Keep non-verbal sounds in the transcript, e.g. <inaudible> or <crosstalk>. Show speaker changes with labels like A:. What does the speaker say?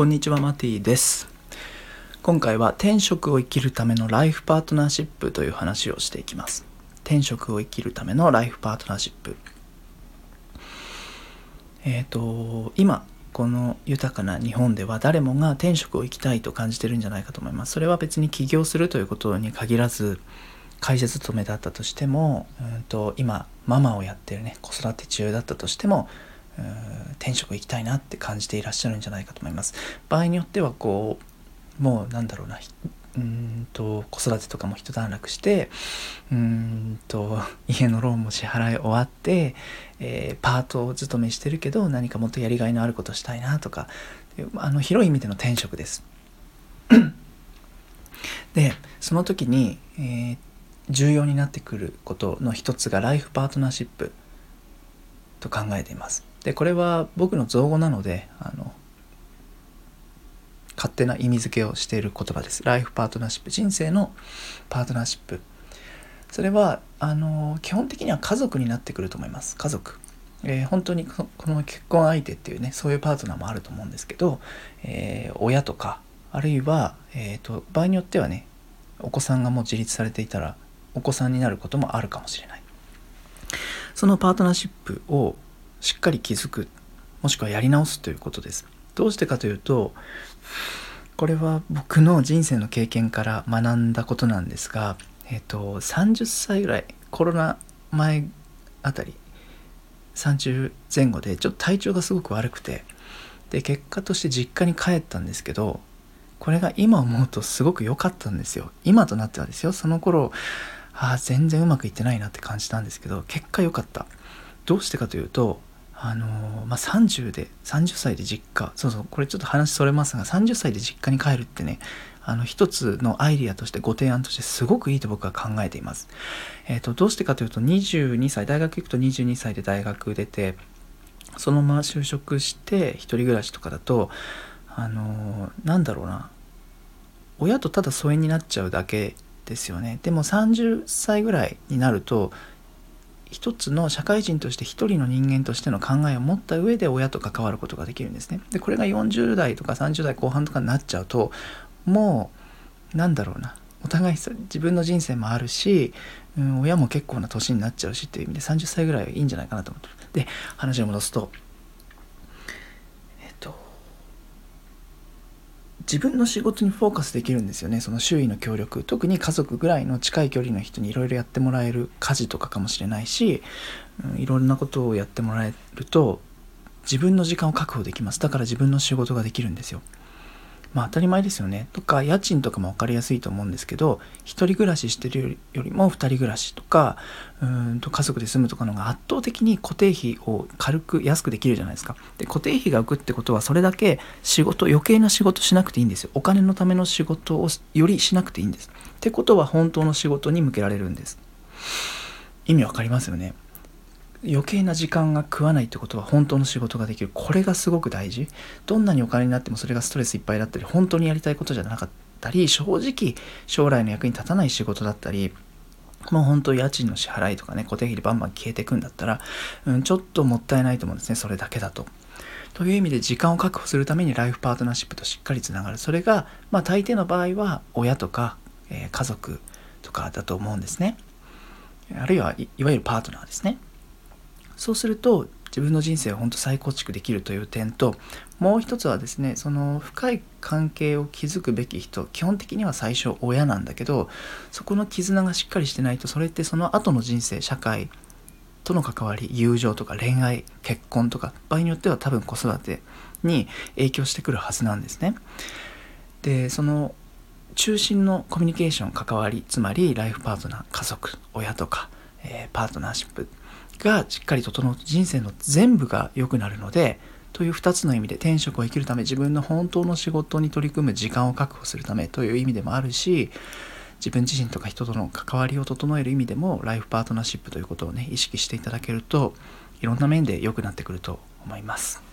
A: こんにちはマティです。今回は転職を生きるためのライフパートナーシップという話をしていきます。転職を生きるためのライフパートナーシップ。えっ、ー、と今この豊かな日本では誰もが転職を生きたいと感じてるんじゃないかと思います。それは別に起業するということに限らず会社勤めだったとしても、うんと今ママをやってるね子育て中だったとしても転職行きたいなって感じていらっしゃるんじゃないかと思います。場合によってはこうもうなんだろうなうんと子育てとかも一段落してうんと <laughs> 家のローンも支払い終わって、えー、パートを勤めしてるけど何かもっとやりがいのあることしたいなとかあの広い意味での転職です。<coughs> でその時に、えー、重要になってくることの一つがライフパートナーシップと考えています。でこれは僕の造語なのであの勝手な意味付けをしている言葉です。ライフパートナーシップ人生のパートナーシップ。それはあの基本的には家族になってくると思います。家族、えー、本当にこの結婚相手っていうねそういうパートナーもあると思うんですけど、えー、親とかあるいは、えーと場合によってはねお子さんがもう自立されていたらお子さんになることもあるかもしれない。そのパートナーシップをしっかり気づくもしくはやり直すということです。どうしてかというとこれは僕の人生の経験から学んだことなんですが、えっと、30歳ぐらいコロナ前あたり30前後でちょっと体調がすごく悪くてで結果として実家に帰ったんですけどこれが今思うとすごく良かったんですよ。今となってはですよ。その頃ああ全然うまくいってないなって感じたんですけど結果良かった。どうしてかというとあのまあ、30で30歳で実家そうそうこれちょっと話それますが30歳で実家に帰るってねあの一つのアイディアとしてご提案としてすごくいいと僕は考えています。えーと、どうしてかというと22歳大学行くと22歳で大学出てそのまま就職して一人暮らしとかだとあのなんだろうな親とただ疎遠になっちゃうだけですよね。でも30歳ぐらいになると一つの社会人として一人の人間としての考えを持った上で親と関わることができるんですね。でこれが40代とか30代後半とかになっちゃうともうなんだろうなお互い自分の人生もあるし、うん、親も結構な年になっちゃうしっていう意味で30歳ぐらいはいいんじゃないかなと思ってで話を戻すと自分の仕事にフォーカスできるんですよね。その周囲の協力。特に家族ぐらいの近い距離の人にいろいろやってもらえる家事とかかもしれないし、うん、んなことをやってもらえると自分の時間を確保できます。だから自分の仕事ができるんですよ。まあ当たり前ですよね。とか家賃とかも分かりやすいと思うんですけど一人暮らししてるよりも二人暮らしとかうんと家族で住むとかのが圧倒的に固定費を軽く安くできるじゃないですか。で固定費が浮くってことはそれだけ仕事余計な仕事しなくていいんですよ。お金のための仕事をよりしなくていいんです。ってことは本当の仕事に向けられるんです。意味わかりますよね。余計な時間が食わないってことは本当の仕事ができる。これがすごく大事。どんなにお金になってもそれがストレスいっぱいだったり本当にやりたいことじゃなかったり正直将来の役に立たない仕事だったりもう本当家賃の支払いとかね固定費でバンバン消えていくんだったら、うん、ちょっともったいないと思うんですねそれだけだと。という意味で時間を確保するためにライフパートナーシップとしっかりつながる。それがまあ大抵の場合は親とか、えー、家族とかだと思うんですね。あるいはいわゆるパートナーですね。そうすると自分の人生を本当再構築できるという点ともう一つはですねその深い関係を築くべき人基本的には最初親なんだけどそこの絆がしっかりしてないとそれってその後の人生社会との関わり友情とか恋愛結婚とか場合によっては多分子育てに影響してくるはずなんですね。でその中心のコミュニケーション関わりつまりライフパートナー家族親とか、えー、パートナーシップがしっかり整うと人生の全部が良くなるのでという2つの意味で転職を生きるため自分の本当の仕事に取り組む時間を確保するためという意味でもあるし自分自身とか人との関わりを整える意味でもライフパートナーシップということをね意識していただけるといろんな面で良くなってくると思います。